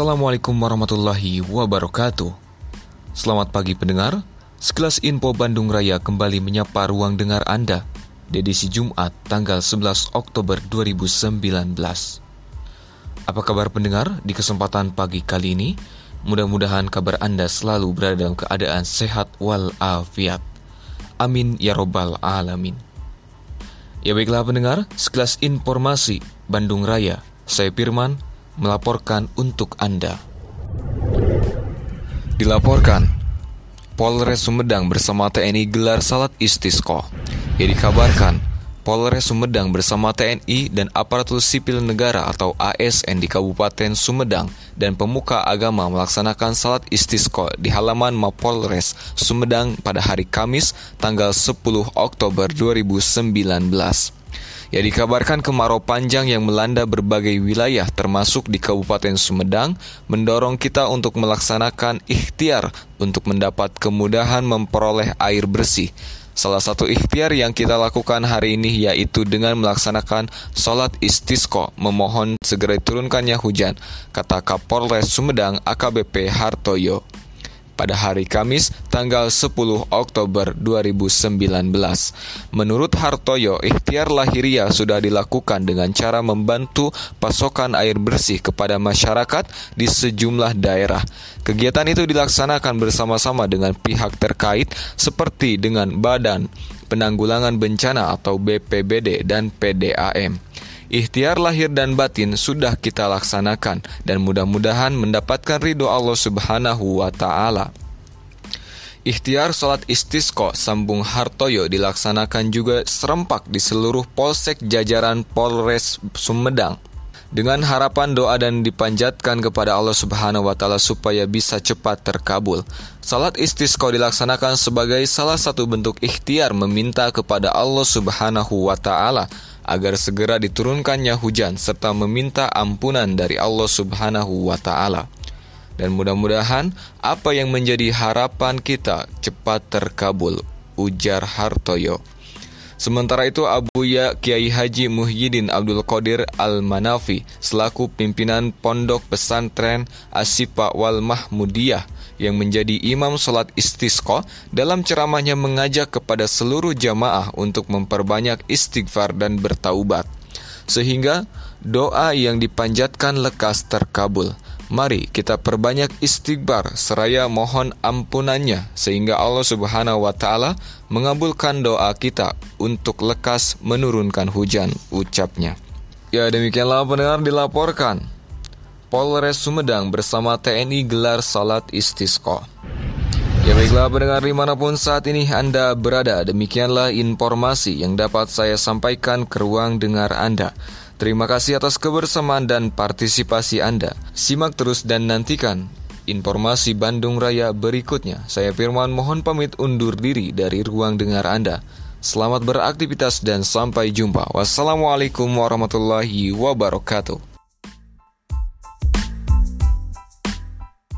Assalamualaikum warahmatullahi wabarakatuh. Selamat pagi pendengar. Sekelas info Bandung Raya kembali menyapa ruang dengar Anda di edisi Jumat tanggal 11 Oktober 2019. Apa kabar pendengar di kesempatan pagi kali ini? Mudah-mudahan kabar Anda selalu berada dalam keadaan sehat walafiat. Amin ya robbal alamin. Ya baiklah pendengar, sekelas informasi Bandung Raya, saya Firman melaporkan untuk Anda. Dilaporkan, Polres Sumedang bersama TNI gelar salat istisqo. Ya dikabarkan, Polres Sumedang bersama TNI dan aparatur sipil negara atau ASN di Kabupaten Sumedang dan pemuka agama melaksanakan salat istisqo di halaman Mapolres Sumedang pada hari Kamis tanggal 10 Oktober 2019. Ya dikabarkan kemarau panjang yang melanda berbagai wilayah termasuk di Kabupaten Sumedang mendorong kita untuk melaksanakan ikhtiar untuk mendapat kemudahan memperoleh air bersih. Salah satu ikhtiar yang kita lakukan hari ini yaitu dengan melaksanakan sholat istisqo memohon segera turunkannya hujan, kata Kapolres Sumedang AKBP Hartoyo pada hari Kamis tanggal 10 Oktober 2019. Menurut Hartoyo, ikhtiar lahiria sudah dilakukan dengan cara membantu pasokan air bersih kepada masyarakat di sejumlah daerah. Kegiatan itu dilaksanakan bersama-sama dengan pihak terkait seperti dengan Badan Penanggulangan Bencana atau BPBD dan PDAM. Ikhtiar lahir dan batin sudah kita laksanakan dan mudah-mudahan mendapatkan ridho Allah Subhanahu wa taala. Ikhtiar sholat istisqo sambung Hartoyo dilaksanakan juga serempak di seluruh polsek jajaran Polres Sumedang dengan harapan doa dan dipanjatkan kepada Allah Subhanahu wa taala supaya bisa cepat terkabul. Salat istisqa dilaksanakan sebagai salah satu bentuk ikhtiar meminta kepada Allah Subhanahu wa taala agar segera diturunkannya hujan serta meminta ampunan dari Allah Subhanahu wa taala. Dan mudah-mudahan apa yang menjadi harapan kita cepat terkabul, ujar Hartoyo. Sementara itu Abu Ya Kiai Haji Muhyiddin Abdul Qadir Al-Manafi selaku pimpinan Pondok Pesantren Asipa Wal Mahmudiyah yang menjadi imam sholat istisqa dalam ceramahnya mengajak kepada seluruh jamaah untuk memperbanyak istighfar dan bertaubat sehingga doa yang dipanjatkan lekas terkabul. Mari kita perbanyak istighfar seraya mohon ampunannya sehingga Allah Subhanahu wa taala mengabulkan doa kita untuk lekas menurunkan hujan ucapnya. Ya demikianlah pendengar dilaporkan. Polres Sumedang bersama TNI gelar salat istisqa. Ya baiklah pendengar di mana pun saat ini Anda berada Demikianlah informasi yang dapat saya sampaikan ke ruang dengar Anda Terima kasih atas kebersamaan dan partisipasi Anda. Simak terus dan nantikan informasi Bandung Raya berikutnya. Saya Firman mohon pamit undur diri dari ruang dengar Anda. Selamat beraktivitas dan sampai jumpa. Wassalamualaikum warahmatullahi wabarakatuh.